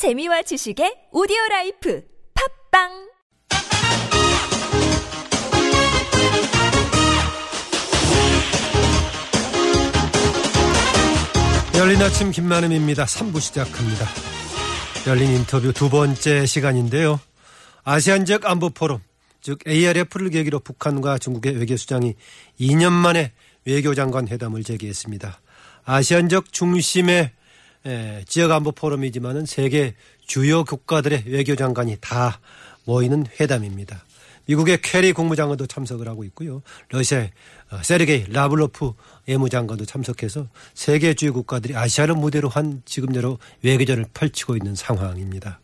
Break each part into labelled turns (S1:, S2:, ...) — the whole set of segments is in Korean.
S1: 재미와 지식의 오디오 라이프 팟빵
S2: 열린 아침 김만흠입니다. 3부 시작합니다. 열린 인터뷰 두 번째 시간인데요. 아세안 지역 안보 포럼, 즉 ARF를 계기로 북한과 중국의 외교수장이 2년 만에 외교장관 회담을 재개했습니다. 아세안 지역 중심의 지역 안보 포럼이지만은 세계 주요 국가들의 외교장관이 다 모이는 회담입니다. 미국의 케리 국무장관도 참석을 하고 있고요. 러시아의 어, 세르게이 라브로프 외무장관도 참석해서 세계 주요 국가들이 아시아를 무대로 한 지금 여러 외교전을 펼치고 있는 상황입니다.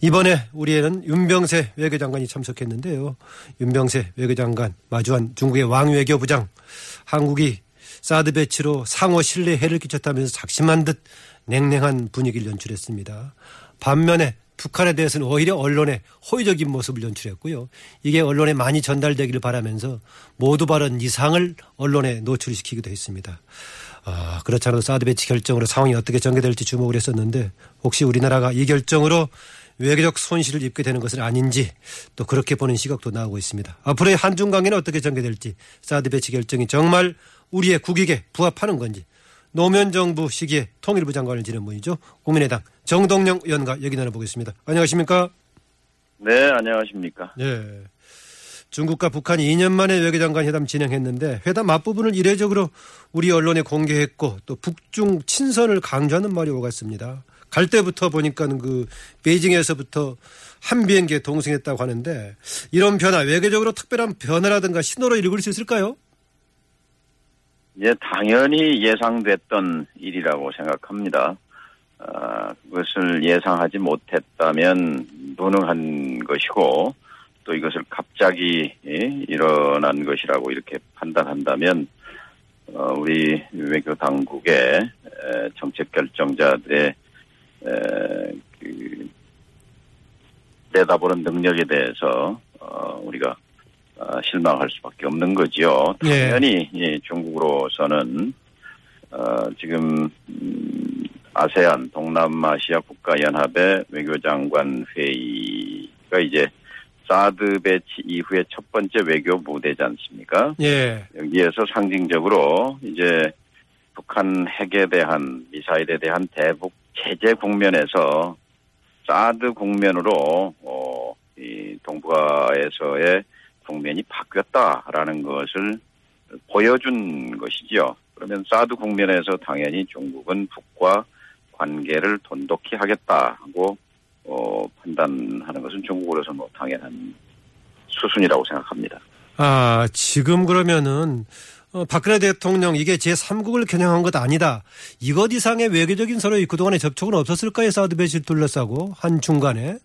S2: 이번에 우리에는 윤병세 외교장관이 참석했는데요. 윤병세 외교장관 마주한 중국의 왕이 외교부장 한국이 사드 배치로 상호 신뢰 해를 끼쳤다면서 작심한 듯 냉랭한 분위기를 연출했습니다. 반면에 북한에 대해서는 오히려 언론에 호의적인 모습을 연출했고요. 이게 언론에 많이 전달되기를 바라면서 모두 발언 이상을 언론에 노출시키기도 했습니다. 아, 그렇지 않아도 사드 배치 결정으로 상황이 어떻게 전개될지 주목을 했었는데 혹시 우리나라가 이 결정으로 외교적 손실을 입게 되는 것은 아닌지 또 그렇게 보는 시각도 나오고 있습니다. 앞으로의 한중 관계는 어떻게 전개될지 사드 배치 결정이 정말 우리의 국익에 부합하는 건지 노무현 정부 시기에 통일부 장관을 지낸 분이죠. 국민의당 정동영 의원과 얘기 나눠보겠습니다. 안녕하십니까?
S3: 네, 안녕하십니까?
S2: 네. 중국과 북한이 2년 만에 외교장관 회담 진행했는데 회담 앞부분을 이례적으로 우리 언론에 공개했고 또 북중 친선을 강조하는 말이 오갔습니다. 갈 때부터 보니까는 그 베이징에서부터 한 비행기에 동승했다고 하는데 이런 변화 외교적으로 특별한 변화라든가 신호로 읽을 수 있을까요?
S3: 예, 당연히 예상됐던 일이라고 생각합니다. 어, 그것을 예상하지 못했다면 무능한 것이고 또 이것을 갑자기 예, 일어난 것이라고 이렇게 판단한다면 어, 우리 외교 당국의 정책 결정자들의 그 내다보는 능력에 대해서 어, 우리가 어, 실망할 수밖에 없는 거지요.
S2: 예.
S3: 당연히 예, 중국으로서는 어, 지금 음, 아세안 동남아시아 국가연합의 외교장관 회의가 이제 사드 배치 이후에 첫 번째 외교 무대지 않습니까?
S2: 예.
S3: 여기에서 상징적으로 이제 북한 핵에 대한 미사일에 대한 대북 제재 국면에서 사드 국면으로 어, 이 동북아에서의 국면이 바뀌었다라는 것을 보여준 것이죠. 그러면 사드 국면에서 당연히 중국은 북과 관계를 돈독히 하겠다고 어, 판단하는 것은 중국으로서 뭐 당연한 수순이라고 생각합니다.
S2: 아, 지금 그러면은 어, 박근혜 대통령 이게 제3국을 겨냥한 것 아니다. 이것 이상의 외교적인 서로의 그동안의 접촉은 없었을까요? 사우드 배치를 둘러싸고 한 중간에.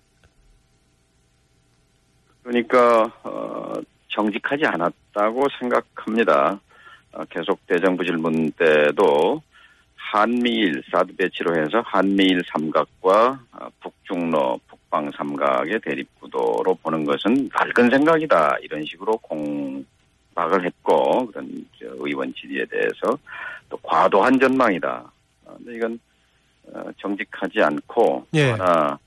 S3: 그러니까 어, 정직하지 않았다고 생각합니다. 어, 계속 대정부 질문 때도 한미일 사드 배치로 해서 한미일 삼각과 어, 북중로 북방 삼각의 대립 구도로 보는 것은 낡은 생각이다 이런 식으로 공박을 했고 그런 의원 질의에 대해서 또 과도한 전망이다. 어, 근데 이건 정직하지 않고
S2: 예.
S3: 하나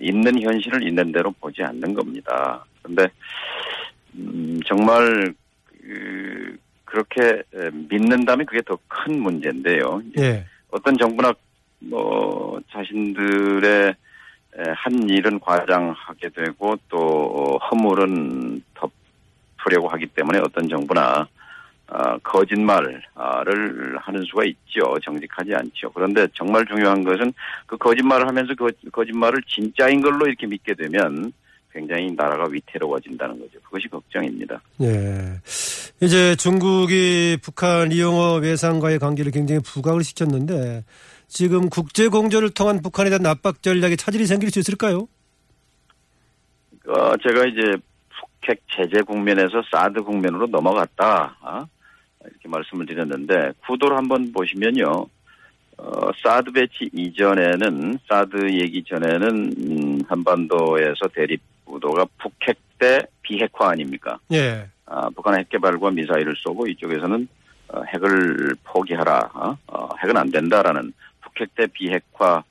S3: 있는 현실을 있는 대로 보지 않는 겁니다. 그런데 음, 정말 그, 그렇게 믿는다면 그게 더 큰 문제인데요.
S2: 예.
S3: 어떤 정부나 뭐 자신들의 한 일은 과장하게 되고 또 허물은 덮으려고 하기 때문에 어떤 정부나 어, 거짓말을 하는 수가 있죠. 정직하지 않죠. 그런데 정말 중요한 것은 그 거짓말을 하면서 그 거짓말을 진짜인 걸로 이렇게 믿게 되면 굉장히 나라가 위태로워진다는 거죠. 그것이 걱정입니다.
S2: 네. 이제 중국이 북한 이용업 외상과의 관계를 굉장히 부각을 시켰는데 지금 국제 공조를 통한 북한에 대한 압박 전략에 차질이 생길 수 있을까요?
S3: 어, 제가 이제 북핵 제재 국면에서 사드 국면으로 넘어갔다. 어? 이렇게 말씀을 드렸는데 구도를 한번 보시면요. 어, 사드 배치 이전에는 사드 얘기 전에는 음, 한반도에서 대립 구도가 북핵 대 비핵화 아닙니까?
S2: 예.
S3: 아, 북한 핵 개발과 미사일을 쏘고 이쪽에서는 어, 핵을 포기하라. 어? 어, 핵은 안 된다라는 북핵 대 비핵화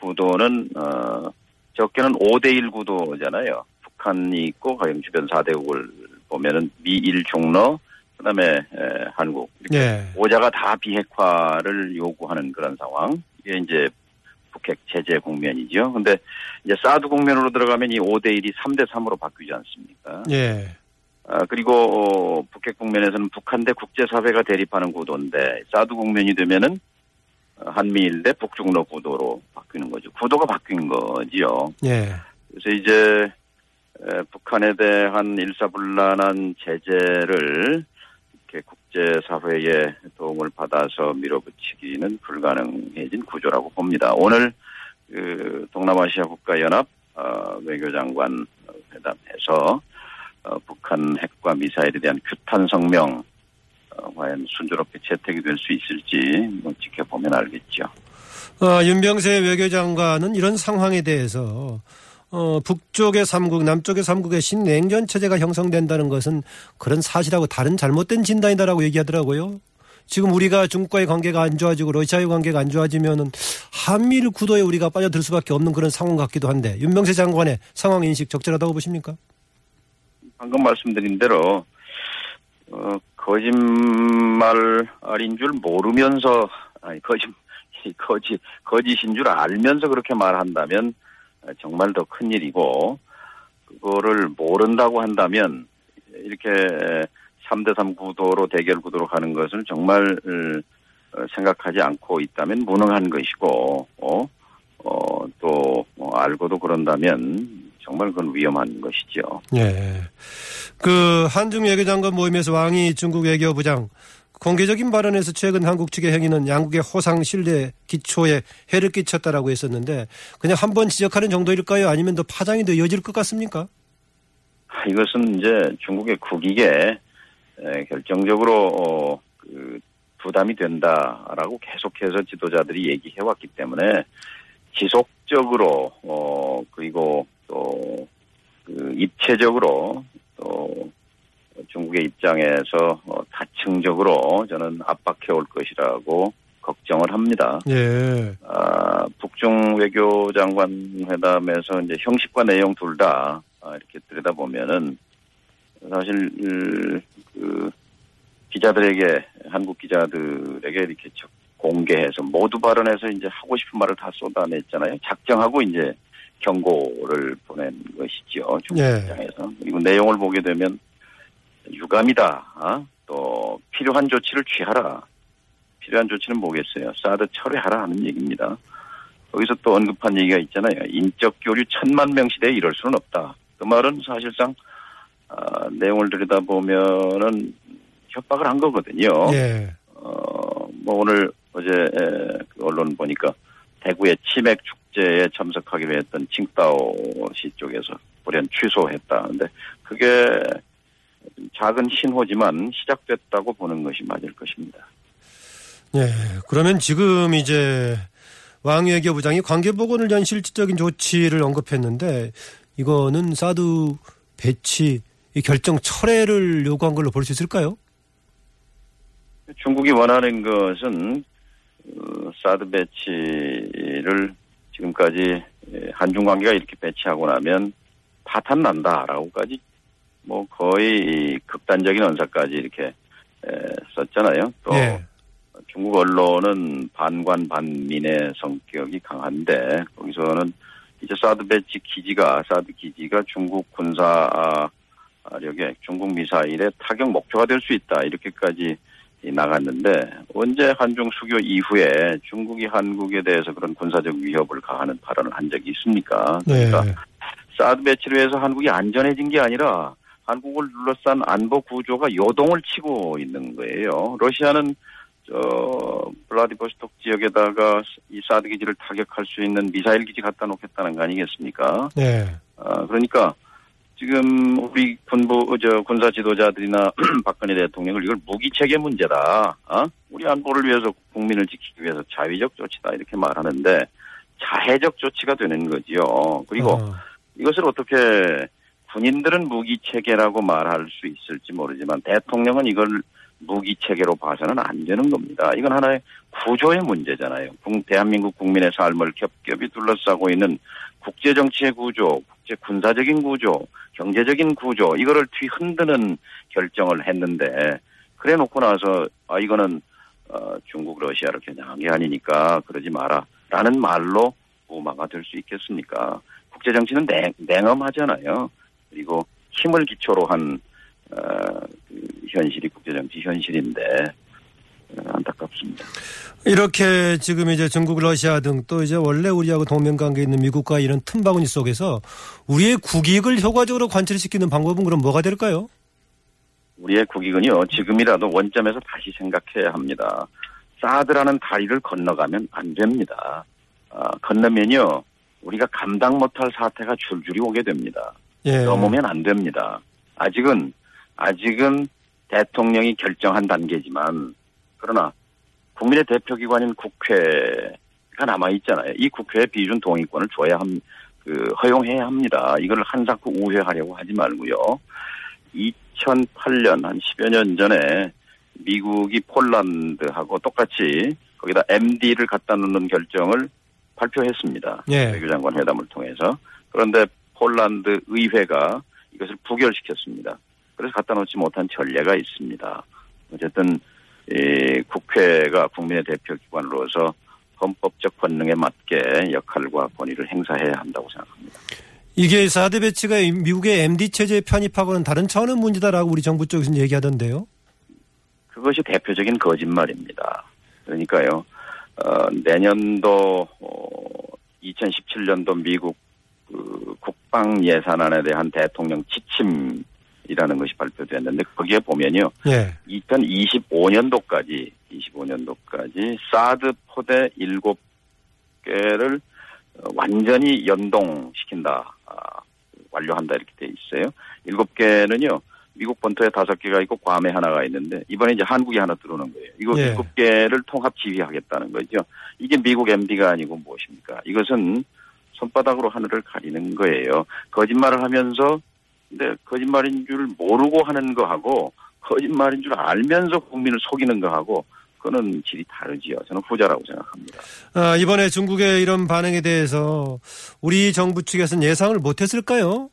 S3: 구도는 어, 적게는 5대1 구도잖아요. 북한이 있고 가령 주변 4대국을 보면은 미일 중러 그다음에 에, 한국
S2: 예.
S3: 오자가 다 비핵화를 요구하는 그런 상황. 이게 이제 북핵 제재 국면이죠. 근데 이제 사드 국면으로 들어가면 이 5대 1이 3대 3으로 바뀌지 않습니까?
S2: 예.
S3: 아, 그리고 어, 북핵 국면에서는 북한 대 국제사회가 대립하는 구도인데 사드 국면이 되면은 어, 한미일 대 북중러 구도로 바뀌는 거죠. 구도가 바뀐 거지요.
S2: 예.
S3: 그래서 이제 에, 북한에 대한 일사불란한 제재를 이렇게 국제사회의 도움을 받아서 밀어붙이기는 불가능해진 구조라고 봅니다. 오늘 그 동남아시아 국가연합 어, 외교장관 회담에서 어, 북한 핵과 미사일에 대한 규탄 성명 어, 과연 순조롭게 채택이 될 수 있을지 뭐 지켜보면 알겠죠.
S2: 어, 윤병세 외교장관은 이런 상황에 대해서 어, 북쪽의 삼국, 남쪽의 삼국의 신냉전 체제가 형성된다는 것은 그런 사실하고 다른 잘못된 진단이다라고 얘기하더라고요. 지금 우리가 중국과의 관계가 안 좋아지고 러시아의 관계가 안 좋아지면은 한미일 구도에 우리가 빠져들 수밖에 없는 그런 상황 같기도 한데 윤병세 장관의 상황 인식 적절하다고 보십니까?
S3: 방금 말씀드린 대로 어, 거짓말인 줄 모르면서 아니 거짓 거짓 거짓인 줄 알면서 그렇게 말한다면 정말 더 큰 일이고 그거를 모른다고 한다면 이렇게 3대3 구도로 대결 구도로 가는 것을 정말 어, 생각하지 않고 있다면 무능한 것이고 어, 어, 또 어, 알고도 그런다면 정말 그건 위험한 것이죠.
S2: 예. 그 한중 외교장관 모임에서 왕이 중국 외교부장 공개적인 발언에서 최근 한국 측의 행위는 양국의 호상 신뢰 기초에 해를 끼쳤다라고 했었는데 그냥 한 번 지적하는 정도일까요? 아니면 더 파장이 더 이어질 것 같습니까?
S3: 이것은 이제 중국의 국익에 에, 결정적으로 어, 그 부담이 된다라고 계속해서 지도자들이 얘기해왔기 때문에 지속적으로 어 그리고 또 그 입체적으로 또 중국의 입장에서 어, 다층적으로 저는 압박해 올 것이라고 걱정을 합니다.
S2: 예.
S3: 아, 북중 외교 장관 회담에서 이제 형식과 내용 둘다 아, 이렇게 들여다보면은 사실 그 기자들에게 한국 기자들에게 이렇게 적- 공개해서 모두 발언해서 이제 하고 싶은 말을 다 쏟아냈잖아요. 작정하고 이제 경고를 보낸 것이죠. 중국
S2: 예.
S3: 입장에서 그리고 내용을 보게 되면 유감이다. 아? 또 필요한 조치를 취하라. 필요한 조치는 뭐겠어요? 사드 철회하라 하는 얘기입니다. 거기서 또 언급한 얘기가 있잖아요. 인적 교류 천만 명 시대에 이럴 수는 없다. 그 말은 사실상 아, 내용을 들여다보면은 협박을 한 거거든요.
S2: 예.
S3: 어, 뭐 오늘 어제 에, 그 언론 보니까 대구의 치맥 축제에 참석하기로 했던 칭다오 시 쪽에서 불연 취소했다. 근데 그게 작은 신호지만 시작됐다고 보는 것이 맞을 것입니다.
S2: 예. 그러면 지금 이제 왕 외교부장이 관계복원을 위한 실질적인 조치를 언급했는데 이거는 사드 배치 이 결정 철회를 요구한 걸로 볼 수 있을까요?
S3: 중국이 원하는 것은 어, 사드 배치를 지금까지 예, 한중 관계가 이렇게 배치하고 나면 파탄 난다라고까지 뭐 거의 극단적인 언사까지 이렇게 에, 썼잖아요. 또
S2: 예.
S3: 중국 언론은 반관 반민의 성격이 강한데 거기서는 이제 사드 배치 기지가 사드 기지가 중국 군사력의 중국 미사일의 타격 목표가 될 수 있다 이렇게까지 나갔는데 언제 한중 수교 이후에 중국이 한국에 대해서 그런 군사적 위협을 가하는 발언을 한 적이 있습니까?
S2: 네.
S3: 그러니까 사드 배치를 해서 한국이 안전해진 게 아니라 한국을 둘러싼 안보 구조가 요동을 치고 있는 거예요. 러시아는 저 블라디보스톡 지역에다가 이 사드 기지를 타격할 수 있는 미사일 기지 갖다 놓겠다는 거 아니겠습니까?
S2: 네.
S3: 아, 그러니까 지금 우리 군부 저 군사 지도자들이나 박근혜 대통령을 이걸 무기 체계 문제다. 어? 우리 안보를 위해서 국민을 지키기 위해서 자위적 조치다 이렇게 말하는데 자해적 조치가 되는 거지요. 그리고
S2: 어.
S3: 이것을 어떻게 군인들은 무기 체계라고 말할 수 있을지 모르지만 대통령은 이걸 무기 체계로 봐서는 안 되는 겁니다. 이건 하나의 구조의 문제잖아요. 대한민국 국민의 삶을 겹겹이 둘러싸고 있는 국제 정치의 구조, 국제 군사적인 구조, 경제적인 구조 이거를 뒤흔드는 결정을 했는데 그래 놓고 나서 아 이거는 어, 중국 러시아를 겨냥한 게 아니니까 그러지 마라 라는 말로 무마가 될 수 있겠습니까? 국제 정치는 냉, 냉엄하잖아요. 그리고 힘을 기초로 한 어, 그 현실이 국제 정치 현실인데 어, 안타깝습니다.
S2: 이렇게 지금 이제 중국, 러시아 등 또 이제 원래 우리하고 동맹 관계 있는 미국과 이런 틈바구니 속에서 우리의 국익을 효과적으로 관철시키는 방법은 그럼 뭐가 될까요?
S3: 우리의 국익은요 지금이라도 원점에서 다시 생각해야 합니다. 사드라는 다리를 건너가면 안 됩니다. 아, 건너면요 우리가 감당 못할 사태가 줄줄이 오게 됩니다.
S2: 예.
S3: 넘으면 안 됩니다. 아직은 아직은 대통령이 결정한 단계지만 그러나 국민의 대표기관인 국회가 남아 있잖아요. 이 국회에 비준 동의권을 줘야 함, 그 허용해야 합니다. 이걸 한사코 우회하려고 하지 말고요. 2008년 한 10여 년 전에 미국이 폴란드하고 똑같이 거기다 MD를 갖다 놓는 결정을 발표했습니다.
S2: 예.
S3: 외교장관 회담을 통해서. 그런데 폴란드 의회가 이것을 부결시켰습니다. 그래서 갖다 놓지 못한 전례가 있습니다. 어쨌든 이 국회가 국민의 대표 기관으로서 헌법적 권능에 맞게 역할과 권위를 행사해야 한다고 생각합니다.
S2: 이게 4대 배치가 미국의 MD 체제에 편입하고는 다른 차원의 문제다라고 우리 정부 쪽에서는 얘기하던데요.
S3: 그것이 대표적인 거짓말입니다. 그러니까요, 어, 내년도, 어, 2017년도 미국 그 국방 예산안에 대한 대통령 지침이라는 것이 발표됐는데 거기에 보면요.
S2: 예.
S3: 2025년도까지 25년도까지 사드 포대 7개를 완전히 연동시킨다. 아, 완료한다 이렇게 돼 있어요. 7개는요. 미국 본토에 5개가 있고 괌에 하나가 있는데 이번에 이제 한국이 하나 들어오는 거예요. 이거
S2: 예.
S3: 7개를 통합 지휘하겠다는 거죠. 이게 미국 MD가 아니고 무엇입니까? 이것은 손바닥으로 하늘을 가리는 거예요. 거짓말을 하면서 근데 거짓말인 줄 모르고 하는 거하고 거짓말인 줄 알면서 국민을 속이는 거하고 그거는 질이 다르지요. 저는 후자라고 생각합니다.
S2: 아, 이번에 중국의 이런 반응에 대해서 우리 정부 측에서는 예상을 못했을까요?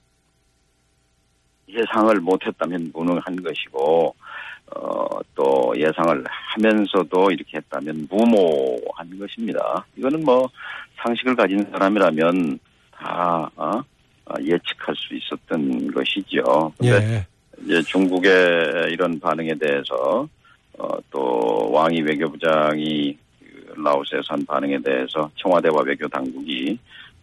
S3: 예상을 못했다면 무능한 것이고 어, 또 예상을 하면서도 이렇게 했다면 무모한 것입니다. 이거는 뭐 상식을 가진 사람이라면 다 어? 어, 예측할 수 있었던 것이죠. 근데
S2: 예.
S3: 이제 중국의 이런 반응에 대해서 어, 또 왕이 외교부장이 그 라오스에서 한 반응에 대해서 청와대와 외교 당국이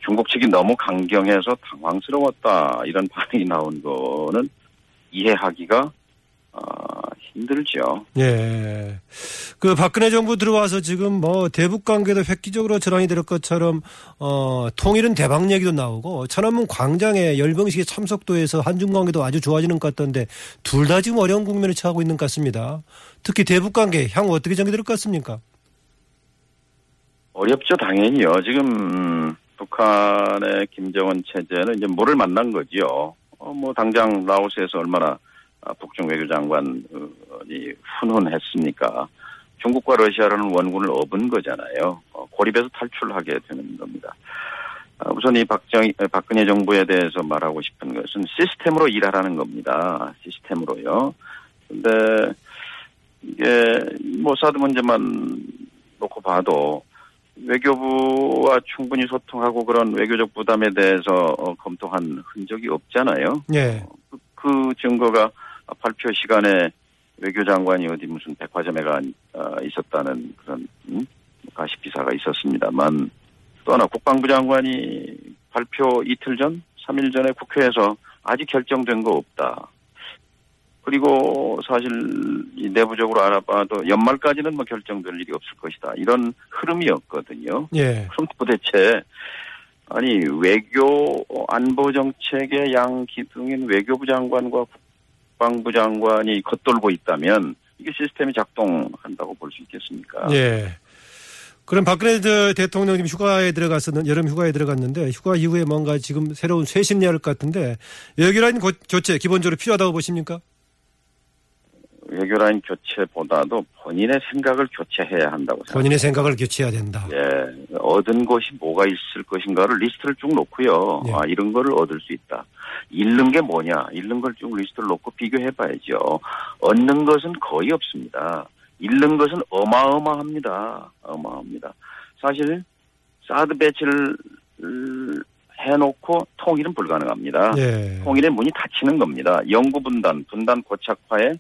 S3: 중국 측이 너무 강경해서 당황스러웠다 이런 반응이 나온 거는 이해하기가 어, 힘들죠.
S2: 예. 그 박근혜 정부 들어와서 지금 뭐 대북 관계도 획기적으로 전환이 될 것처럼 어 통일은 대박 얘기도 나오고 천안문 광장에 열병식에 참석도 해서 한중 관계도 아주 좋아지는 것 같던데 둘 다 지금 어려운 국면을 처하고 있는 것 같습니다. 특히 대북 관계 향후 어떻게 전개될 것 같습니까?
S3: 어렵죠, 당연히요. 지금 음, 북한의 김정은 체제는 이제 물을 만난 거지요. 어, 뭐 당장 라오스에서 얼마나 아, 북중 외교장관이 훈훈했습니까? 중국과 러시아라는 원군을 업은 거잖아요. 어, 고립에서 탈출하게 되는 겁니다. 아, 우선 이 박정, 박근혜 정부에 대해서 말하고 싶은 것은 시스템으로 일하라는 겁니다. 시스템으로요. 근데 이게 뭐 사드 문제만 놓고 봐도 외교부와 충분히 소통하고 그런 외교적 부담에 대해서 어, 검토한 흔적이 없잖아요.
S2: 예.
S3: 그, 그 증거가 발표 시간에 외교장관이 어디 무슨 백화점에 가 어, 있었다는 그런 음? 가십 기사가 있었습니다만 또 하나 국방부 장관이 발표 이틀 전, 3일 전에 국회에서 아직 결정된 거 없다. 그리고 사실 이 내부적으로 알아봐도 연말까지는 뭐 결정될 일이 없을 것이다. 이런 흐름이었거든요.
S2: 예.
S3: 그럼 도대체 아니 외교 안보 정책의 양 기둥인 외교부 장관과 국방부 장관이 겉돌고 있다면 이게 시스템이 작동한다고 볼 수 있겠습니까?
S2: 예. 그럼 박근혜 대통령님 휴가에 들어갔었는 여름 휴가에 들어갔는데 휴가 이후에 뭔가 지금 새로운 쇄신해야 할것 같은데 외교라는 조치 기본적으로 필요하다고 보십니까?
S3: 외교라인 교체보다도 본인의 생각을 교체해야 한다고 생각합니다.
S2: 본인의 생각을 교체해야 된다.
S3: 예, 얻은 것이 뭐가 있을 것인가를 리스트를 쭉 놓고요.
S2: 예.
S3: 아, 이런 거를 얻을 수 있다. 잃는 게 뭐냐? 잃는 걸 쭉 리스트를 놓고 비교해 봐야죠. 얻는 것은 거의 없습니다. 잃는 것은 어마어마합니다. 어마합니다. 사실, 사드 배치를 음, 해놓고 통일은 불가능합니다.
S2: 예.
S3: 통일의 문이 닫히는 겁니다. 영구 분단, 분단 고착화의 에,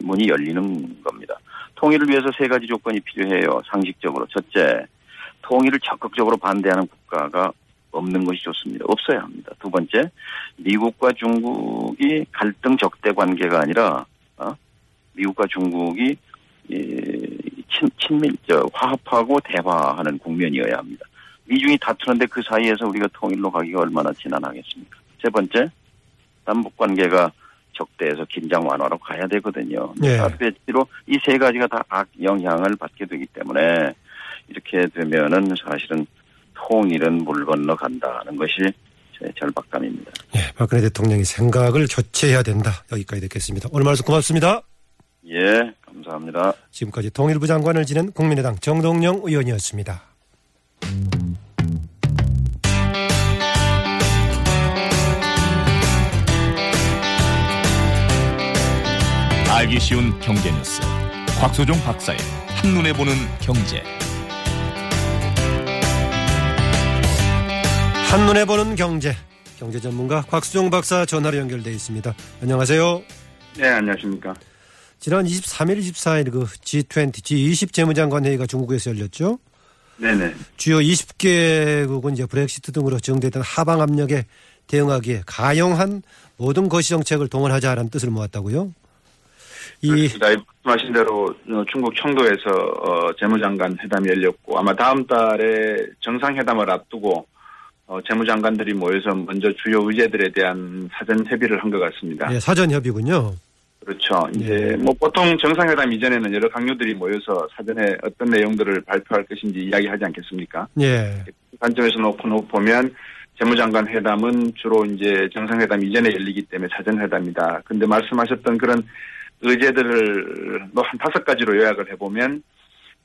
S3: 문이 열리는 겁니다. 통일을 위해서 세 가지 조건이 필요해요. 상식적으로. 첫째, 통일을 적극적으로 반대하는 국가가 없는 것이 좋습니다. 없어야 합니다. 두 번째, 미국과 중국이 갈등 적대 관계가 아니라 어? 미국과 중국이 이, 친, 친밀, 저, 화합하고 대화하는 국면이어야 합니다. 미중이 다투는데 그 사이에서 우리가 통일로 가기가 얼마나 지난하겠습니까? 세 번째, 남북 관계가 적대에서 긴장 완화로 가야 되거든요.
S2: 예.
S3: 사드배치로 이 세 가지가 다 악 영향을 받게 되기 때문에 이렇게 되면은 사실은 통일은 물 건너 간다는 것이 제 절박감입니다.
S2: 예, 박근혜 대통령이 생각을 교체해야 된다. 여기까지 듣겠습니다. 오늘 말씀 고맙습니다.
S3: 예, 감사합니다.
S2: 지금까지 통일부 장관을 지낸 국민의당 정동영 의원이었습니다.
S4: 알기 쉬운 경제 뉴스. 곽소종 박사의 한눈에 보는 경제.
S2: 한눈에 보는 경제. 경제 전문가 곽수종 박사 전화로 연결돼 있습니다. 안녕하세요.
S5: 네, 안녕하십니까.
S2: 지난 23일, 24일 그 G20, G20 재무장관 회의가 중국에서 열렸죠.
S5: 네네.
S2: 주요 20개국은 이제 브렉시트 등으로 정됐던 하방 압력에 대응하기에 가용한 모든 거시 정책을 동원하자라는 뜻을 모았다고요. 이
S5: 그렇습니다. 말씀하신 대로 어, 중국 청도에서 어, 재무장관 회담이 열렸고 아마 다음 달에 정상회담을 앞두고 어, 재무장관들이 모여서 먼저 주요 의제들에 대한 사전 협의를 한 것 같습니다.
S2: 예, 사전 협의군요.
S5: 그렇죠. 이제
S2: 네.
S5: 뭐 보통 정상회담 이전에는 여러 강요들이 모여서 사전에 어떤 내용들을 발표할 것인지 이야기하지 않겠습니까?
S2: 예.
S5: 그 관점에서 놓고 놓고 보면 재무장관 회담은 주로 이제 정상회담 이전에 열리기 때문에 사전회담이다. 근데 말씀하셨던 그런 의제들을 뭐한 다섯 가지로 요약을 해보면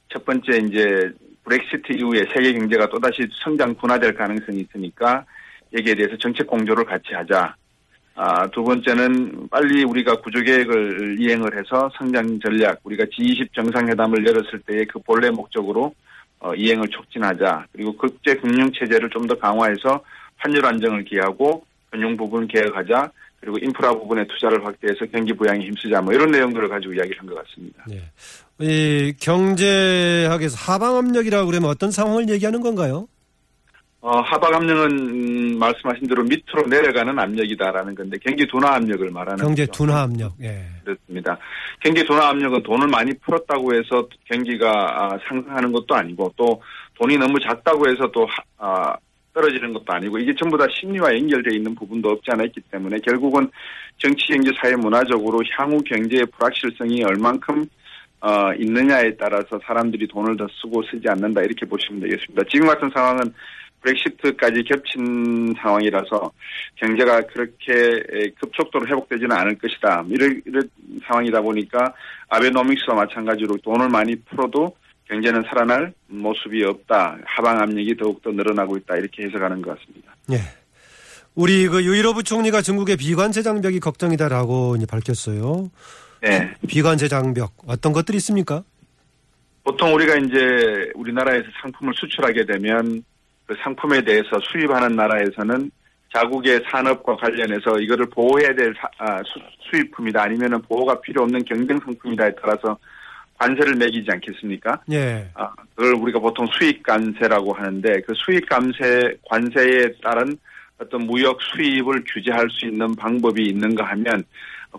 S5: 첫 번째 이제 브렉시트 이후에 세계 경제가 또다시 성장 둔화될 가능성이 있으니까 여기에 대해서 정책 공조를 같이 하자. 아, 두 번째는 빨리 우리가 구조 계획을 이행을 해서 성장 전략, 우리가 G20 정상회담을 열었을 때의 그 본래 목적으로 어, 이행을 촉진하자. 그리고 국제 금융 체제를 좀 더 강화해서 환율 안정을 기하고 금융 부분 개혁하자. 그리고 인프라 부분에 투자를 확대해서 경기 부양에 힘쓰자. 뭐 이런 내용들을 가지고 이야기를 한 것 같습니다.
S2: 예. 이 경제학에서 하방 압력이라고 그러면 어떤 상황을 얘기하는 건가요?
S5: 어, 하방 압력은 음, 말씀하신 대로 밑으로 내려가는 압력이다라는 건데 경기 둔화 압력을 말하는
S2: 경제
S5: 거죠.
S2: 둔화 압력. 예.
S5: 그렇습니다. 경기 둔화 압력은 돈을 많이 풀었다고 해서 경기가 아, 상승하는 것도 아니고 또 돈이 너무 작다고 해서 또 하- 아, 떨어지는 것도 아니고 이게 전부 다 심리와 연결되어 있는 부분도 없지 않아 있기 때문에 결국은 정치, 경제, 사회, 문화적으로 향후 경제의 불확실성이 얼만큼 어, 있느냐에 따라서 사람들이 돈을 더 쓰고 쓰지 않는다 이렇게 보시면 되겠습니다. 지금 같은 상황은 브렉시트까지 겹친 상황이라서 경제가 그렇게 에, 급속도로 회복되지는 않을 것이다. 이런, 이런 상황이다 보니까 아베노믹스와 마찬가지로 돈을 많이 풀어도 경제는 살아날 모습이 없다. 하방 압력이 더욱더 늘어나고 있다. 이렇게 해석하는 것 같습니다.
S2: 예. 우리 그 유일호 부총리가 중국의 비관세 장벽이 걱정이다라고 이제 밝혔어요.
S5: 네.
S2: 비관세 장벽 어떤 것들이 있습니까?
S5: 보통 우리가 이제 우리나라에서 상품을 수출하게 되면 그 상품에 대해서 수입하는 나라에서는 자국의 산업과 관련해서 이거를 보호해야 될 사- 아, 수, 수입품이다 아니면은 보호가 필요 없는 경쟁 상품이다에 따라서 관세를 매기지 않겠습니까?
S2: 예.
S5: 아, 그걸 우리가 보통 수익 관세라고 하는데 그 수익 관세 관세에 따른 어떤 무역 수입을 규제할 수 있는 방법이 있는가 하면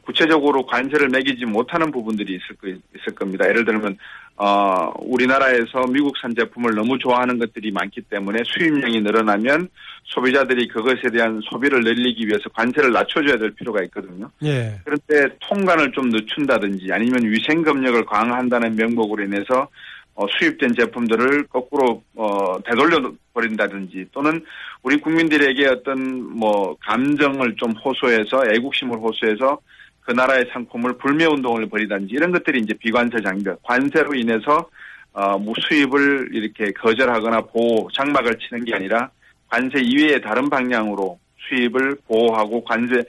S5: 구체적으로 관세를 매기지 못하는 부분들이 있을, 거, 있을 겁니다. 예를 들면 어, 우리나라에서 미국산 제품을 너무 좋아하는 것들이 많기 때문에 수입량이 늘어나면 소비자들이 그것에 대한 소비를 늘리기 위해서 관세를 낮춰줘야 될 필요가 있거든요.
S2: 예.
S5: 그런데 통관을 좀 늦춘다든지 아니면 위생 검역을 강화한다는 명목으로 인해서 어, 수입된 제품들을 거꾸로 어, 되돌려 버린다든지 또는 우리 국민들에게 어떤 뭐 감정을 좀 호소해서 애국심을 호소해서 그 나라의 상품을 불매 운동을 벌이든지 이런 것들이 이제 비관세 장벽, 관세로 인해서 어, 수입을 이렇게 거절하거나 보호 장막을 치는 게 아니라 관세 이외의 다른 방향으로 수입을 보호하고 관세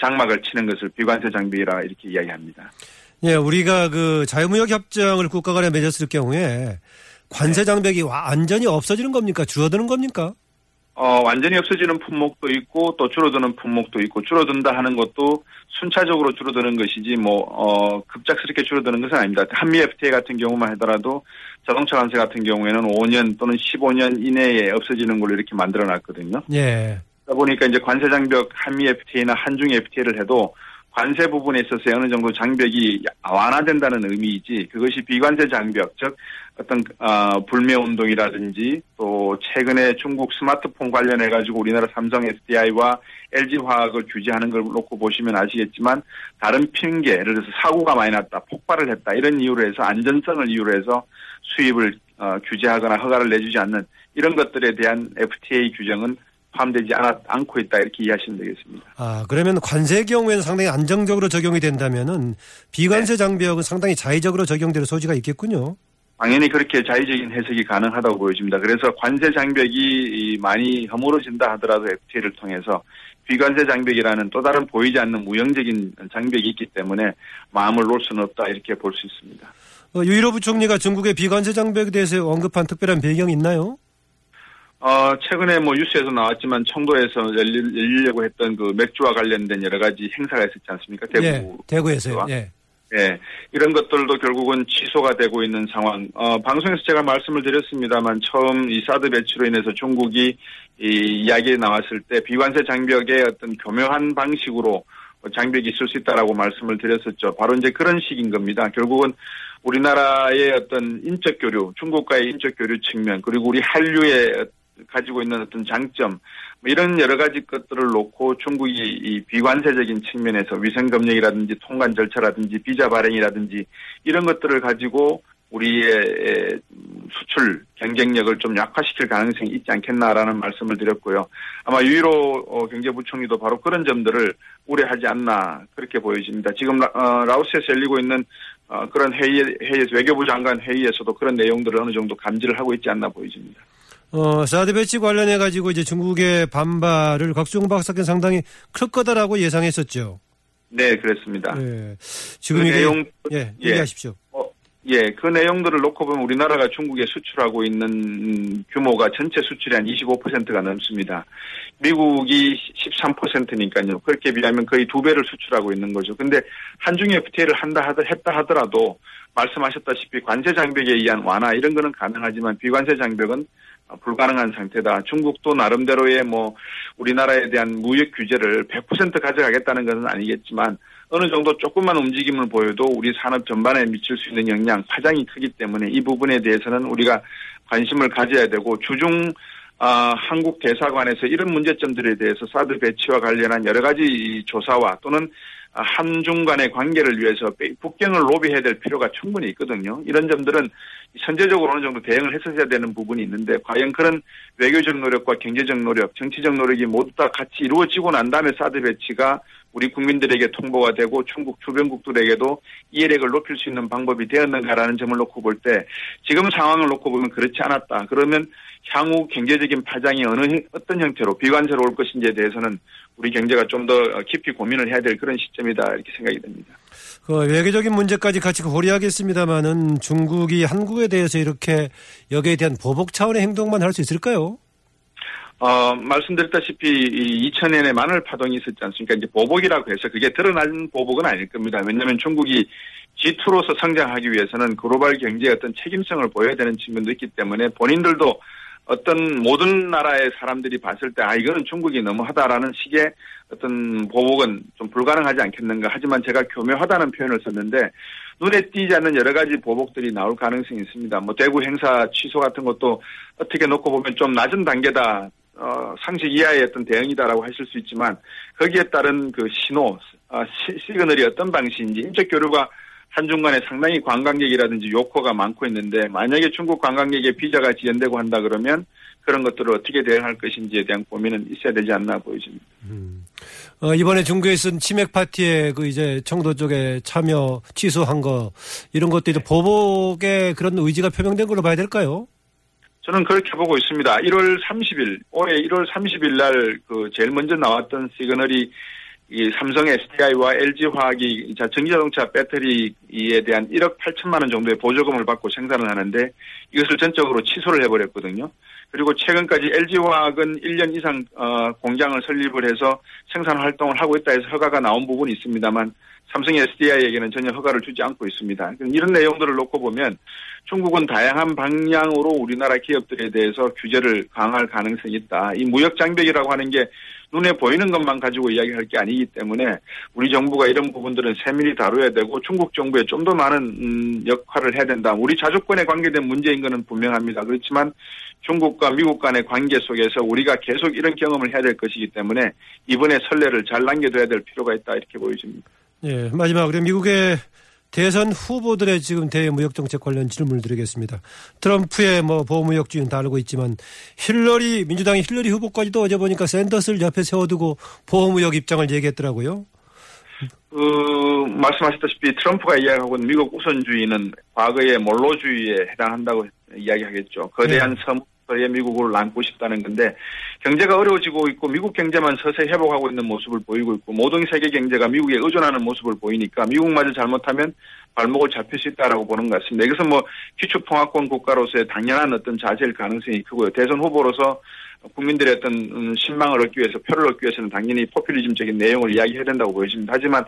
S5: 장막을 치는 것을 비관세 장벽이라 이렇게 이야기합니다.
S2: 예, 우리가 그 자유무역 협정을 국가 간에 맺었을 경우에 관세 장벽이 완전히 없어지는 겁니까? 줄어드는 겁니까?
S5: 어, 완전히 없어지는 품목도 있고 또 줄어드는 품목도 있고 줄어든다 하는 것도 순차적으로 줄어드는 것이지 뭐 어, 급작스럽게 줄어드는 것은 아닙니다. 한미 FTA 같은 경우만 하더라도 자동차 관세 같은 경우에는 5년 또는 15년 이내에 없어지는 걸로 이렇게 만들어 놨거든요.
S2: 예.
S5: 그러다 보니까 이제 관세 장벽 한미 FTA나 한중 FTA를 해도 관세 부분에 있어서 어느 정도 장벽이 완화된다는 의미이지 그것이 비관세 장벽 즉 어떤 어, 불매 운동이라든지 또 최근에 중국 스마트폰 관련해 가지고 우리나라 삼성 SDI와 LG 화학을 규제하는 걸 놓고 보시면 아시겠지만 다른 핑계 예를 들어서 사고가 많이 났다 폭발을 했다 이런 이유로 해서 안전성을 이유로 해서 수입을 어, 규제하거나 허가를 내주지 않는 이런 것들에 대한 FTA 규정은 포함되지 않았, 않고 있다 이렇게 이해하시면 되겠습니다.
S2: 아 그러면 관세의 경우에는 상당히 안정적으로 적용이 된다면은 비관세 네. 장벽은 상당히 자의적으로 적용될 소지가 있겠군요.
S5: 당연히 그렇게 자의적인 해석이 가능하다고 보여집니다. 그래서 관세 장벽이 많이 허물어진다 하더라도 FTA를 통해서 비관세 장벽이라는 또 다른 보이지 않는 무형적인 장벽이 있기 때문에 마음을 놓을 수는 없다 이렇게 볼 수 있습니다.
S2: 어, 유일호 부총리가 중국의 비관세 장벽에 대해서 언급한 특별한 배경이 있나요?
S5: 어, 최근에 뭐 뉴스에서 나왔지만 청도에서 열리, 려고 했던 그 맥주와 관련된 여러 가지 행사가 있었지 않습니까? 대구.
S2: 예, 대구에서요. 예.
S5: 예. 이런 것들도 결국은 취소가 되고 있는 상황. 어, 방송에서 제가 말씀을 드렸습니다만 처음 이 사드 배치로 인해서 중국이 이 이야기에 나왔을 때 비관세 장벽의 어떤 교묘한 방식으로 장벽이 있을 수 있다라고 말씀을 드렸었죠. 바로 이제 그런 식인 겁니다. 결국은 우리나라의 어떤 인적 교류, 중국과의 인적 교류 측면, 그리고 우리 한류의 가지고 있는 어떤 장점 뭐 이런 여러 가지 것들을 놓고 중국이 이 비관세적인 측면에서 위생 검역이라든지 통관 절차라든지 비자 발행이라든지 이런 것들을 가지고 우리의 수출 경쟁력을 좀 약화시킬 가능성이 있지 않겠나라는 말씀을 드렸고요. 아마 유일호 어, 경제부총리도 바로 그런 점들을 우려하지 않나 그렇게 보여집니다. 지금 어, 라오스에서 열리고 있는 어, 그런 회의, 회의에서 외교부 장관 회의에서도 그런 내용들을 어느 정도 감지를 하고 있지 않나 보여집니다.
S2: 어, 사드 배치 관련해 가지고 이제 중국의 반발을 곽수용 박사께 상당히 클 거다라고 예상했었죠.
S5: 네, 그렇습니다.
S2: 예. 지금 그 이게 내용 예, 예, 얘기하십시오.
S5: 어, 예, 그 내용들을 놓고 보면 우리나라가 중국에 수출하고 있는 규모가 전체 수출의 한 25%가 넘습니다. 미국이 13%니까요. 그렇게 비하면 거의 두 배를 수출하고 있는 거죠. 근데 한중 FTA를 한다 하더 했다 하더라도 말씀하셨다시피 관세 장벽에 의한 완화 이런 거는 가능하지만 비관세 장벽은 불가능한 상태다. 중국도 나름대로의 뭐 우리나라에 대한 무역 규제를 100% 가져가겠다는 것은 아니겠지만 어느 정도 조금만 움직임을 보여도 우리 산업 전반에 미칠 수 있는 영향 파장이 크기 때문에 이 부분에 대해서는 우리가 관심을 가져야 되고 주중 아, 한국 대사관에서 이런 문제점들에 대해서 사드 배치와 관련한 여러 가지 조사와 또는 한중 간의 관계를 위해서 북경을 로비해야 될 필요가 충분히 있거든요. 이런 점들은 선제적으로 어느 정도 대응을 했었어야 되는 부분이 있는데 과연 그런 외교적 노력과 경제적 노력, 정치적 노력이 모두 다 같이 이루어지고 난 다음에 사드 배치가 우리 국민들에게 통보가 되고 중국 주변국들에게도 이해력을 높일 수 있는 방법이 되었는가라는 점을 놓고 볼 때 지금 상황을 놓고 보면 그렇지 않았다. 그러면 향후 경제적인 파장이 어느 어떤 형태로 비관세로 올 것인지에 대해서는 우리 경제가 좀 더 깊이 고민을 해야 될 그런 시점이다 이렇게 생각이 됩니다.
S2: 그 외교적인 문제까지 같이 고려하겠습니다만은 중국이 한국에 대해서 이렇게 여기에 대한 보복 차원의 행동만 할 수 있을까요?
S5: 어, 말씀드렸다시피 2000년에 마늘 파동이 있었지 않습니까? 이제 보복이라고 해서 그게 드러난 보복은 아닐 겁니다. 왜냐하면 중국이 G2로서 성장하기 위해서는 글로벌 경제의 어떤 책임성을 보여야 되는 측면도 있기 때문에 본인들도 어떤 모든 나라의 사람들이 봤을 때, 아, 이거는 중국이 너무하다라는 식의 어떤 보복은 좀 불가능하지 않겠는가. 하지만 제가 교묘하다는 표현을 썼는데, 눈에 띄지 않는 여러 가지 보복들이 나올 가능성이 있습니다. 뭐, 대구 행사 취소 같은 것도 어떻게 놓고 보면 좀 낮은 단계다. 어, 상식 이하의 어떤 대응이다라고 하실 수 있지만, 거기에 따른 그 신호, 어, 시, 시그널이 어떤 방식인지, 인적 교류가 한중 간에 상당히 관광객이라든지 유커가 많고 있는데 만약에 중국 관광객의 비자가 지연되고 한다 그러면 그런 것들을 어떻게 대응할 것인지에 대한 고민은 있어야 되지 않나 보여집니다. 음.
S2: 어, 이번에 중국에 있은 치맥 파티에 그 이제 청도 쪽에 참여 취소한 거 이런 것들이 보복의 그런 의지가 표명된 걸로 봐야 될까요?
S5: 저는 그렇게 보고 있습니다. 1월 30일, 올해 1월 30일 날 그 제일 먼저 나왔던 시그널이 이 삼성 SDI와 LG 화학이 자 전기자동차 배터리에 대한 1억 8천만 원 정도의 보조금을 받고 생산을 하는데 이것을 전적으로 취소를 해버렸거든요. 그리고 최근까지 LG화학은 1년 이상 어, 공장을 설립을 해서 생산 활동을 하고 있다 해서 허가가 나온 부분이 있습니다만 삼성 SDI에게는 전혀 허가를 주지 않고 있습니다. 이런 내용들을 놓고 보면 중국은 다양한 방향으로 우리나라 기업들에 대해서 규제를 강화할 가능성이 있다. 이 무역 장벽이라고 하는 게 눈에 보이는 것만 가지고 이야기할 게 아니기 때문에 우리 정부가 이런 부분들은 세밀히 다뤄야 되고 중국 정부에 좀 더 많은 음, 역할을 해야 된다. 우리 자주권에 관계된 문제인 것은 분명합니다. 그렇지만 중국과 미국 간의 관계 속에서 우리가 계속 이런 경험을 해야 될 것이기 때문에 이번에 선례를 잘 남겨둬야 될 필요가 있다 이렇게 보여집니다.
S2: 예, 마지막으로 미국의 대선 후보들의 지금 대외 무역 정책 관련 질문을 드리겠습니다. 트럼프의 뭐 보호무역 주의는 다 알고 있지만 힐러리 민주당의 힐러리 후보까지도 어제 보니까 샌더스를 옆에 세워두고 보호무역 입장을 얘기했더라고요.
S5: 그 말씀하셨다시피 트럼프가 이야기하고 있는 미국 우선주의는 과거의 몰로주의에 해당한다고 이야기하겠죠. 거대한 네. 섬 에 미국을 남고 싶다는 건데 경제가 어려워지고 있고 미국 경제만 서서히 회복하고 있는 모습을 보이고 있고 모든 세계 경제가 미국에 의존하는 모습을 보이니까 미국마저 잘못하면 발목을 잡힐 수 있다라고 보는 것 같습니다. 이것은 뭐 기축통화권 국가로서의 당연한 어떤 자질 가능성이 크고요. 대선 후보로서 국민들의 어떤 음, 신망을 얻기 위해서 표를 얻기 위해서는 당연히 포퓰리즘적인 내용을 이야기해야 된다고 보여집니다. 하지만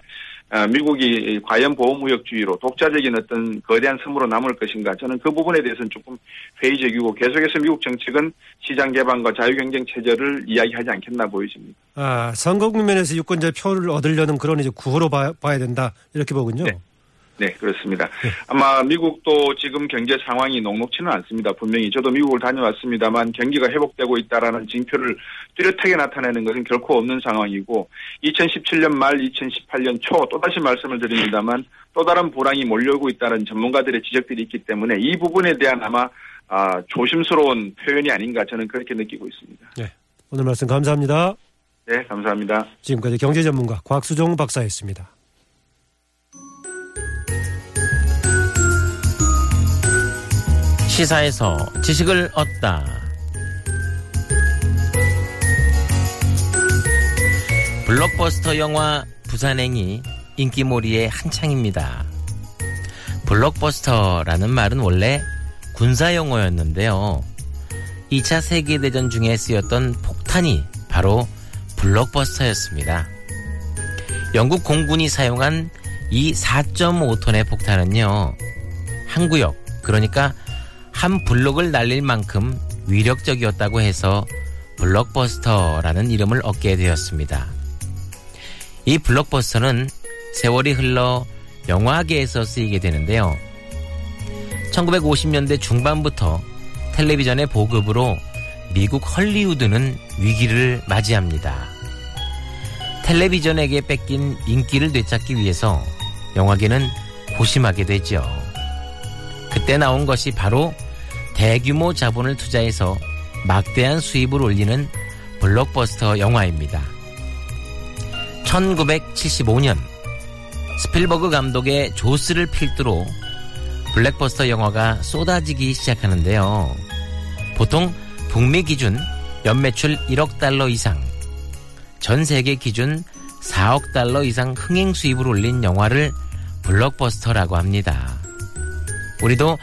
S5: 어, 미국이 과연 보호무역주의로 독자적인 어떤 거대한 섬으로 남을 것인가 저는 그 부분에 대해서는 조금 회의적이고 계속해서 미국 정책은 시장 개방과 자유경쟁 체제를 이야기하지 않겠나 보여집니다.
S2: 아 선거 국면에서 유권자 표를 얻으려는 그런 이제 구호로 봐, 야 된다 이렇게 보군요.
S5: 네. 네, 그렇습니다. 네. 아마 미국도 지금 경제 상황이 녹록치는 않습니다. 분명히 저도 미국을 다녀왔습니다만 경기가 회복되고 있다라는 징표를 뚜렷하게 나타내는 것은 결코 없는 상황이고 2017년 말 2018년 초 또다시 말씀을 드립니다만 또 다른 불황이 몰려오고 있다는 전문가들의 지적들이 있기 때문에 이 부분에 대한 아마 아, 조심스러운 표현이 아닌가 저는 그렇게 느끼고 있습니다.
S2: 네, 오늘 말씀 감사합니다.
S5: 네, 감사합니다.
S2: 지금까지 경제 전문가 곽수종 박사였습니다.
S6: 시사에서 지식을 얻다. 블록버스터 영화 부산행이 인기몰이의 한창입니다. 블록버스터라는 말은 원래 군사 용어였는데요. 2차 세계대전 중에 쓰였던 폭탄이 바로 블록버스터였습니다. 영국 공군이 사용한 이 4.5톤의 폭탄은요, 항구역, 그러니까 한 블록을 날릴 만큼 위력적이었다고 해서 블록버스터라는 이름을 얻게 되었습니다. 이 블록버스터는 세월이 흘러 영화계에서 쓰이게 되는데요. 1950년대 중반부터 텔레비전의 보급으로 미국 헐리우드는 위기를 맞이합니다. 텔레비전에게 뺏긴 인기를 되찾기 위해서 영화계는 고심하게 되죠. 그때 나온 것이 바로 대규모 자본을 투자해서 막대한 수입을 올리는 블록버스터 영화입니다. 1975년 스필버그 감독의 조스를 필두로 블록버스터 영화가 쏟아지기 시작하는데요. 보통 북미 기준 연매출 1억 달러 이상, 전 세계 기준 4억 달러 이상 흥행 수입을 올린 영화를 블록버스터라고 합니다. 우리도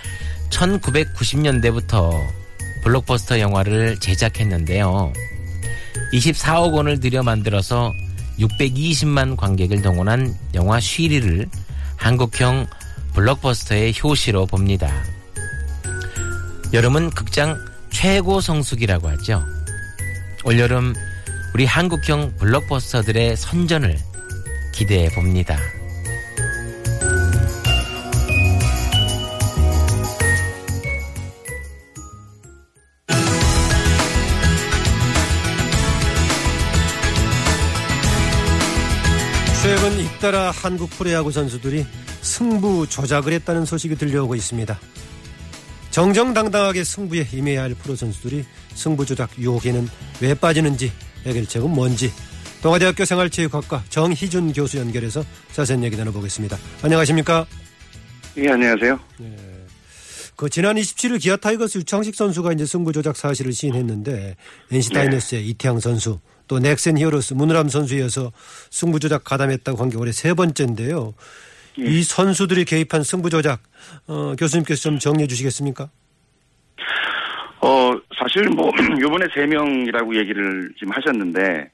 S6: 1990년대부터 블록버스터 영화를 제작했는데요. 24억 원을 들여 만들어서 620만 관객을 동원한 영화 쉬리를 한국형 블록버스터의 효시로 봅니다. 여름은 극장 최고 성수기라고 하죠. 올여름 우리 한국형 블록버스터들의 선전을 기대해 봅니다.
S2: 잇따라 한국 프로야구 선수들이 승부 조작을 했다는 소식이 들려오고 있습니다. 정정당당하게 승부에 임해야 할 프로 선수들이 승부 조작 유혹에는 왜 빠지는지 해결책은 뭔지 동아대학교 생활체육학과 정희준 교수 연결해서 자세한 얘기 나눠보겠습니다. 안녕하십니까?
S7: 예, 안녕하세요.
S2: 그 지난 27일 기아 타이거스 유창식 선수가 이제 승부 조작 사실을 시인했는데 NC 다이너스의 이태양 선수 또 넥센 히어로스 문우람 선수에 이어서 승부 조작 가담했다고 한 게 올해 세 번째인데요. 이 선수들이 개입한 승부 조작 어, 교수님께서 좀 정리해 주시겠습니까?
S7: 어, 사실 뭐, 요번에 세 명이라고 얘기를 지금 하셨는데,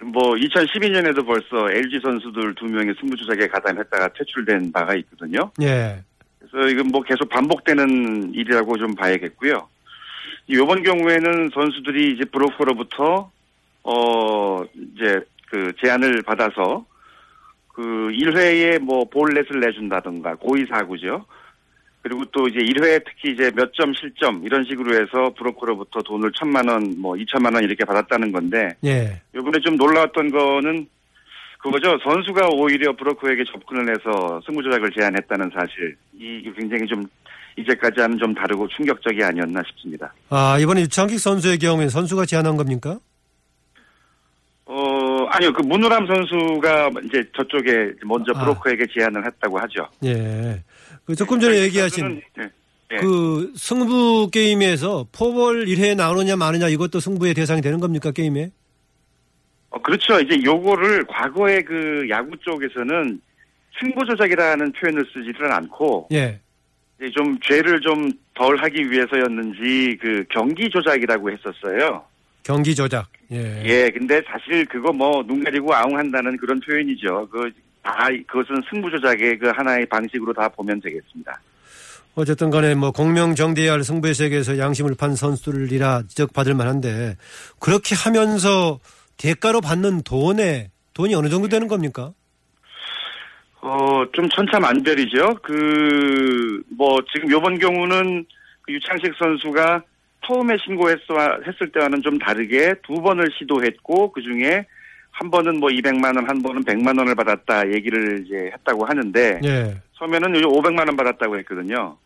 S7: 뭐, 2012년에도 벌써 LG 선수들 두 명이 승부조작에 가담했다가 퇴출된 바가 있거든요.
S2: 예.
S7: 그래서 이건 뭐 계속 반복되는 일이라고 좀 봐야겠고요. 요번 경우에는 선수들이 이제 브로커로부터, 어, 이제 그 제안을 받아서 그 1회에 뭐 볼넷을 내준다든가 고의사구죠. 그리고 또 이제 1회 특히 이제 몇 점 실점 이런 식으로 해서 브로커로부터 돈을 천만 원, 뭐 이천만 원 이렇게 받았다는 건데
S2: 예.
S7: 이번에 좀 놀라웠던 거는 그거죠. 선수가 오히려 브로커에게 접근을 해서 승부 조작을 제안했다는 사실. 이 굉장히 좀 이제까지와는 좀 다르고 충격적이 아니었나 싶습니다.
S2: 아, 이번에 유창식 선수의 경우에 선수가 제안한 겁니까?
S7: 어, 아니요. 그 문우람 선수가 이제 저쪽에 먼저
S2: 아.
S7: 브로커에게 제안을 했다고 하죠.
S2: 예. 그 조금 전에 얘기하신
S7: 선수는, 네. 네.
S2: 그 승부 게임에서 포벌 1회에 나오느냐 마느냐 이것도 승부의 대상이 되는 겁니까 게임에?
S7: 어, 그렇죠. 이제 요거를 과거에 그 야구 쪽에서는 승부 조작이라는 표현을 쓰지를 않고
S2: 예.
S7: 좀 죄를 좀 덜 하기 위해서였는지 그 경기 조작이라고 했었어요.
S2: 경기 조작. 예.
S7: 예, 근데 사실 그거 뭐 눈 가리고 아웅한다는 그런 표현이죠. 그, 다, 그것은 승부 조작의 그 하나의 방식으로 다 보면 되겠습니다.
S2: 어쨌든 간에 뭐 공명정대할 승부의 세계에서 양심을 판 선수들이라 지적받을 만한데 그렇게 하면서 대가로 받는 돈에 돈이 어느 정도 되는 겁니까?
S7: 어, 좀 천차만별이죠. 그, 뭐, 지금 요번 경우는 그 유창식 선수가 처음에 신고했어, 했을 때와는 좀 다르게 두 번을 시도했고, 그 중에 한 번은 뭐 200만 원, 한 번은 100만 원을 받았다 얘기를 이제 했다고 하는데,
S2: 예.
S7: 처음에는 500만 원 받았다고 했거든요.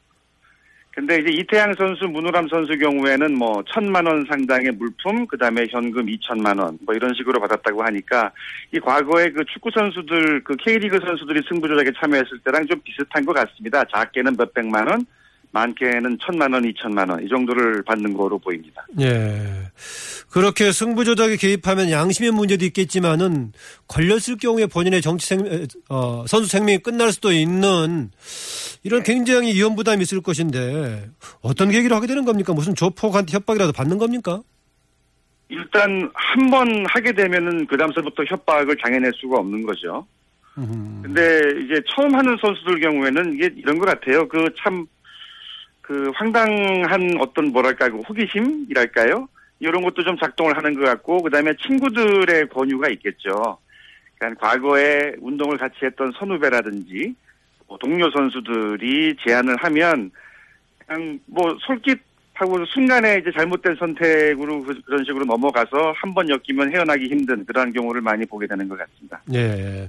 S7: 근데 이제 이태양 선수, 문우람 선수 경우에는 뭐 천만 원 상당의 물품, 그 다음에 현금 2천만 원, 뭐 이런 식으로 받았다고 하니까 이 과거에 그 축구 선수들, 그 K리그 선수들이 승부 조작에 참여했을 때랑 좀 비슷한 것 같습니다. 작게는 몇백만 원, 많게는 천만 원, 이천만 원, 이 정도를 받는 거로 보입니다.
S2: 예. 그렇게 승부 조작에 개입하면 양심의 문제도 있겠지만은 걸렸을 경우에 본인의 정치 생, 어, 선수 생명이 끝날 수도 있는 이런 굉장히 위험 부담이 있을 것인데 어떤 계기로 하게 되는 겁니까? 무슨 조폭한테 협박이라도 받는 겁니까?
S7: 일단 한 번 하게 되면은 그 다음서부터 협박을 당해낼 수가 없는 거죠.
S2: 음.
S7: 근데 이제 처음 하는 선수들 경우에는 이게 이런 것 같아요. 그 참, 그 황당한 어떤 뭐랄까, 그 호기심이랄까요? 이런 것도 좀 작동을 하는 것 같고, 그 다음에 친구들의 권유가 있겠죠. 그러니까 과거에 운동을 같이 했던 선후배라든지, 뭐 동료 선수들이 제안을 하면, 그냥 뭐 솔깃 하고 순간에 이제 잘못된 선택으로 그- 그런 식으로 넘어가서 한 번 엮이면 헤어나기 힘든 그러한 경우를 많이 보게 되는 것 같습니다.
S2: 예.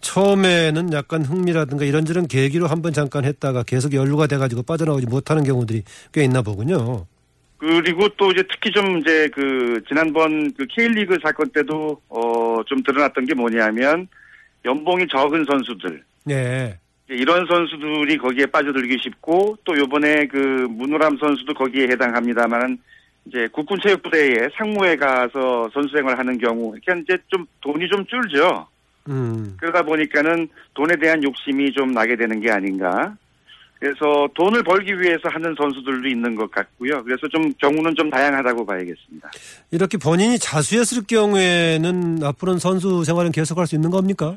S2: 처음에는 약간 흥미라든가 이런저런 계기로 한 번 잠깐 했다가 계속 연루가 돼가지고 빠져나오지 못하는 경우들이 꽤 있나 보군요.
S7: 그리고 또 이제 특히 좀 이제 그 지난번 그 K리그 사건 때도 어 좀 드러났던 게 뭐냐면 연봉이 적은 선수들
S2: 네.
S7: 이런 선수들이 거기에 빠져들기 쉽고 또 요번에 그 문우람 선수도 거기에 해당합니다만 이제 국군체육부대에 상무에 가서 선수생활 하는 경우 이렇게 이제 좀 돈이 좀 줄죠.
S2: 음.
S7: 그러다 보니까는 돈에 대한 욕심이 좀 나게 되는 게 아닌가. 그래서 돈을 벌기 위해서 하는 선수들도 있는 것 같고요. 그래서 좀 경우는 좀 다양하다고 봐야겠습니다.
S2: 이렇게 본인이 자수했을 경우에는 앞으로는 선수 생활은 계속할 수 있는 겁니까?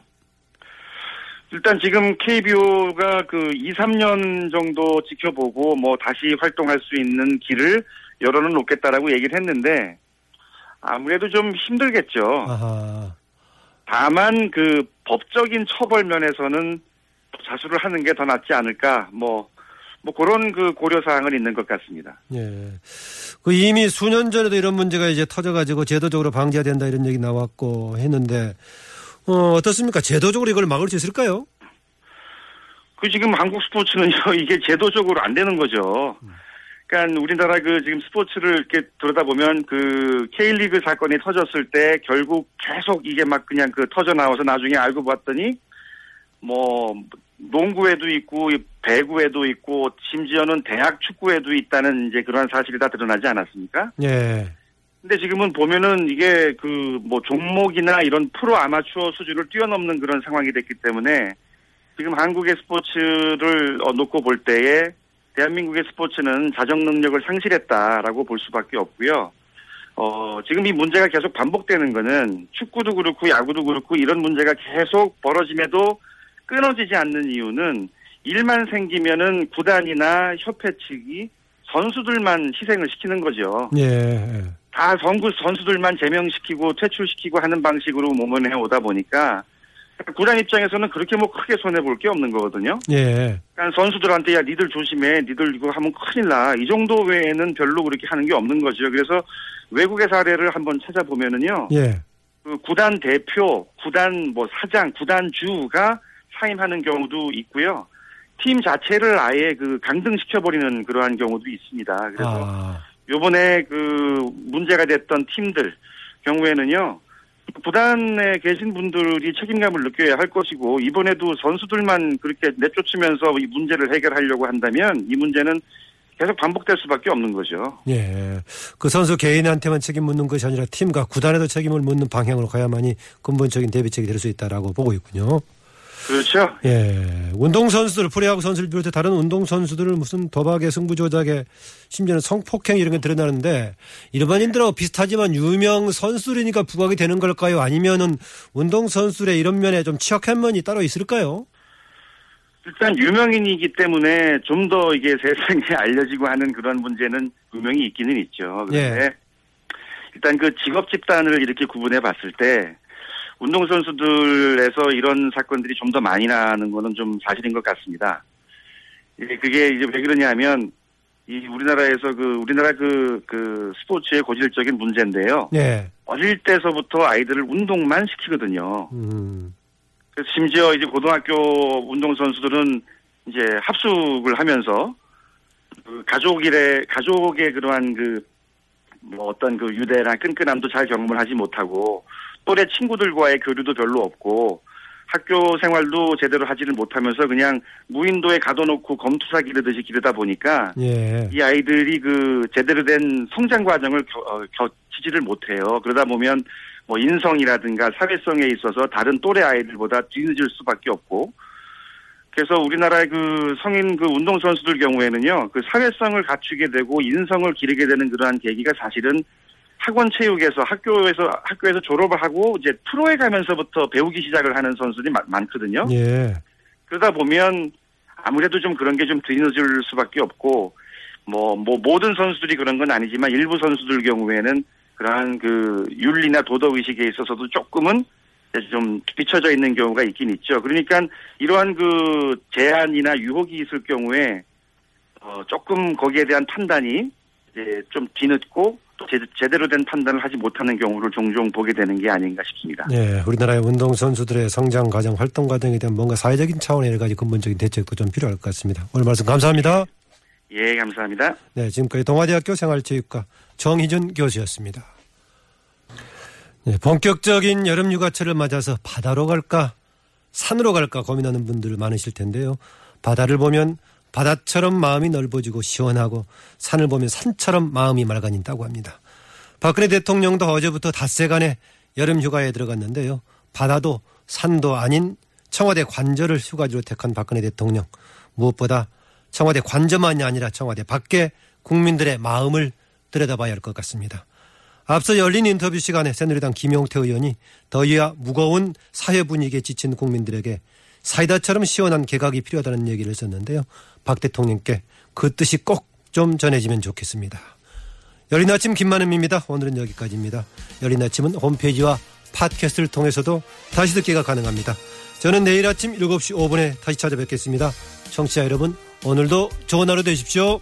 S7: 일단 지금 KBO가 그 2, 3년 정도 지켜보고 뭐 다시 활동할 수 있는 길을 열어는 놓겠다라고 얘기를 했는데 아무래도 좀 힘들겠죠.
S2: 아하.
S7: 다만 그 법적인 처벌 면에서는 자수를 하는 게 더 낫지 않을까 뭐, 뭐 그런 그 고려 사항은 있는 것 같습니다.
S2: 예. 그 이미 수년 전에도 이런 문제가 이제 터져 가지고 제도적으로 방지해야 된다 이런 얘기 나왔고 했는데, 어, 어떻습니까? 제도적으로 이걸 막을 수 있을까요?
S7: 그 지금 한국 스포츠는요 이게 제도적으로 안 되는 거죠. 그러니까 우리나라 그 지금 스포츠를 이렇게 들여다보면 그 K리그 사건이 터졌을 때 결국 계속 이게 막 그냥 그 터져 나와서 나중에 알고 봤더니 뭐 농구에도 있고 배구에도 있고 심지어는 대학 축구에도 있다는 이제 그러한 사실이 다 드러나지 않았습니까?
S2: 예.
S7: 근데 지금은 보면은 이게 그 뭐 종목이나 이런 프로 아마추어 수준을 뛰어넘는 그런 상황이 됐기 때문에 지금 한국의 스포츠를 어, 놓고 볼 때에 대한민국의 스포츠는 자정 능력을 상실했다라고 볼 수밖에 없고요. 어, 지금 이 문제가 계속 반복되는 거는 축구도 그렇고 야구도 그렇고 이런 문제가 계속 벌어짐에도 끊어지지 않는 이유는 일만 생기면은 구단이나 협회 측이 선수들만 희생을 시키는 거죠.
S2: 예.
S7: 다 선수 선수들만 제명시키고 퇴출시키고 하는 방식으로 몸을 해오다 보니까 구단 입장에서는 그렇게 뭐 크게 손해 볼 게 없는 거거든요.
S2: 예.
S7: 그러니까 선수들한테 야 니들 조심해, 니들 이거 하면 큰일 나. 이 정도 외에는 별로 그렇게 하는 게 없는 거죠. 그래서 외국의 사례를 한번 찾아보면은요.
S2: 예.
S7: 그 구단 대표, 구단 뭐 사장, 구단 주가 사임하는 경우도 있고요. 팀 자체를 아예 그 강등시켜버리는 그러한 경우도 있습니다. 그래서
S2: 아.
S7: 요번에 그 문제가 됐던 팀들 경우에는요. 구단에 계신 분들이 책임감을 느껴야 할 것이고 이번에도 선수들만 그렇게 내쫓으면서 이 문제를 해결하려고 한다면 이 문제는 계속 반복될 수밖에 없는 거죠.
S2: 예. 그 선수 개인한테만 책임 묻는 것이 아니라 팀과 구단에도 책임을 묻는 방향으로 가야만이 근본적인 대비책이 될 수 있다라고 보고 있군요.
S7: 그렇죠.
S2: 예. 운동선수들, 프로야구 선수를 비롯해 다른 운동선수들을 무슨 도박에 승부 조작에 심지어는 성폭행 이런 게 드러나는데 일반인들하고 비슷하지만 유명 선수들이니까 부각이 되는 걸까요? 아니면은 운동선수의 이런 면에 좀 취약한 면이 따로 있을까요?
S7: 일단 유명인이기 때문에 좀 더 이게 세상에 알려지고 하는 그런 문제는 분명히 있기는 있죠. 그런데
S2: 예.
S7: 일단 그 직업 집단을 이렇게 구분해 봤을 때 운동선수들에서 이런 사건들이 좀 더 많이 나는 거는 좀 사실인 것 같습니다. 이게 그게 이제 왜 그러냐면 이 우리나라에서 그 우리나라 그, 그 스포츠의 고질적인 문제인데요.
S2: 예.
S7: 어릴 때서부터 아이들을 운동만 시키거든요.
S2: 음.
S7: 그래서 심지어 이제 고등학교 운동선수들은 이제 합숙을 하면서 그 가족일에 가족의 그러한 그 뭐 어떤 그 유대나 끈끈함도 잘 경험을 하지 못하고 또래 친구들과의 교류도 별로 없고 학교 생활도 제대로 하지를 못하면서 그냥 무인도에 가둬놓고 검투사 기르듯이 기르다 보니까
S2: 예.
S7: 이 아이들이 그 제대로 된 성장 과정을 겨, 어, 거치지를 못해요. 그러다 보면 뭐 인성이라든가 사회성에 있어서 다른 또래 아이들보다 뒤늦을 수밖에 없고 그래서 우리나라의 그 성인 그 운동 선수들 경우에는요 그 사회성을 갖추게 되고 인성을 기르게 되는 그러한 계기가 사실은 학원 체육에서 학교에서 학교에서 졸업을 하고 이제 프로에 가면서부터 배우기 시작을 하는 선수들이 마- 많거든요.
S2: 예.
S7: 그러다 보면 아무래도 좀 그런 게 좀 뒤늦을 수밖에 없고 뭐 뭐 모든 선수들이 그런 건 아니지만 일부 선수들 경우에는 그러한 그 윤리나 도덕 의식에 있어서도 조금은 좀 비춰져 있는 경우가 있긴 있죠. 그러니까 이러한 그 제한이나 유혹이 있을 경우에 어 조금 거기에 대한 판단이 이제 좀 뒤늦고 또 제, 제대로 된 판단을 하지 못하는 경우를 종종 보게 되는 게 아닌가 싶습니다.
S2: 예. 우리나라의 운동 선수들의 성장 과정, 활동 과정에 대한 뭔가 사회적인 차원의 여러 가지 근본적인 대책도 좀 필요할 것 같습니다. 오늘 말씀 감사합니다.
S7: 예, 감사합니다.
S2: 네, 지금까지 동아대학교 생활체육과 정희준 교수였습니다. 네, 본격적인 여름 휴가철을 맞아서 바다로 갈까, 산으로 갈까 고민하는 분들 많으실 텐데요. 바다를 보면 바다처럼 마음이 넓어지고 시원하고 산을 보면 산처럼 마음이 맑아진다고 합니다. 박근혜 대통령도 어제부터 닷새간의 여름 휴가에 들어갔는데요. 바다도 산도 아닌 청와대 관저를 휴가지로 택한 박근혜 대통령. 무엇보다 청와대 관저만이 아니라 청와대 밖에 국민들의 마음을 들여다봐야 할 것 같습니다. 앞서 열린 인터뷰 시간에 새누리당 김용태 의원이 더위와 무거운 사회 분위기에 지친 국민들에게 사이다처럼 시원한 개각이 필요하다는 얘기를 했었는데요. 박 대통령께 그 뜻이 꼭 좀 전해지면 좋겠습니다. 열린 아침 김만음입니다. 오늘은 여기까지입니다. 열린 아침은 홈페이지와 팟캐스트를 통해서도 다시 듣기가 가능합니다. 저는 내일 아침 7시 5분에 다시 찾아뵙겠습니다. 청취자 여러분, 오늘도 좋은 하루 되십시오.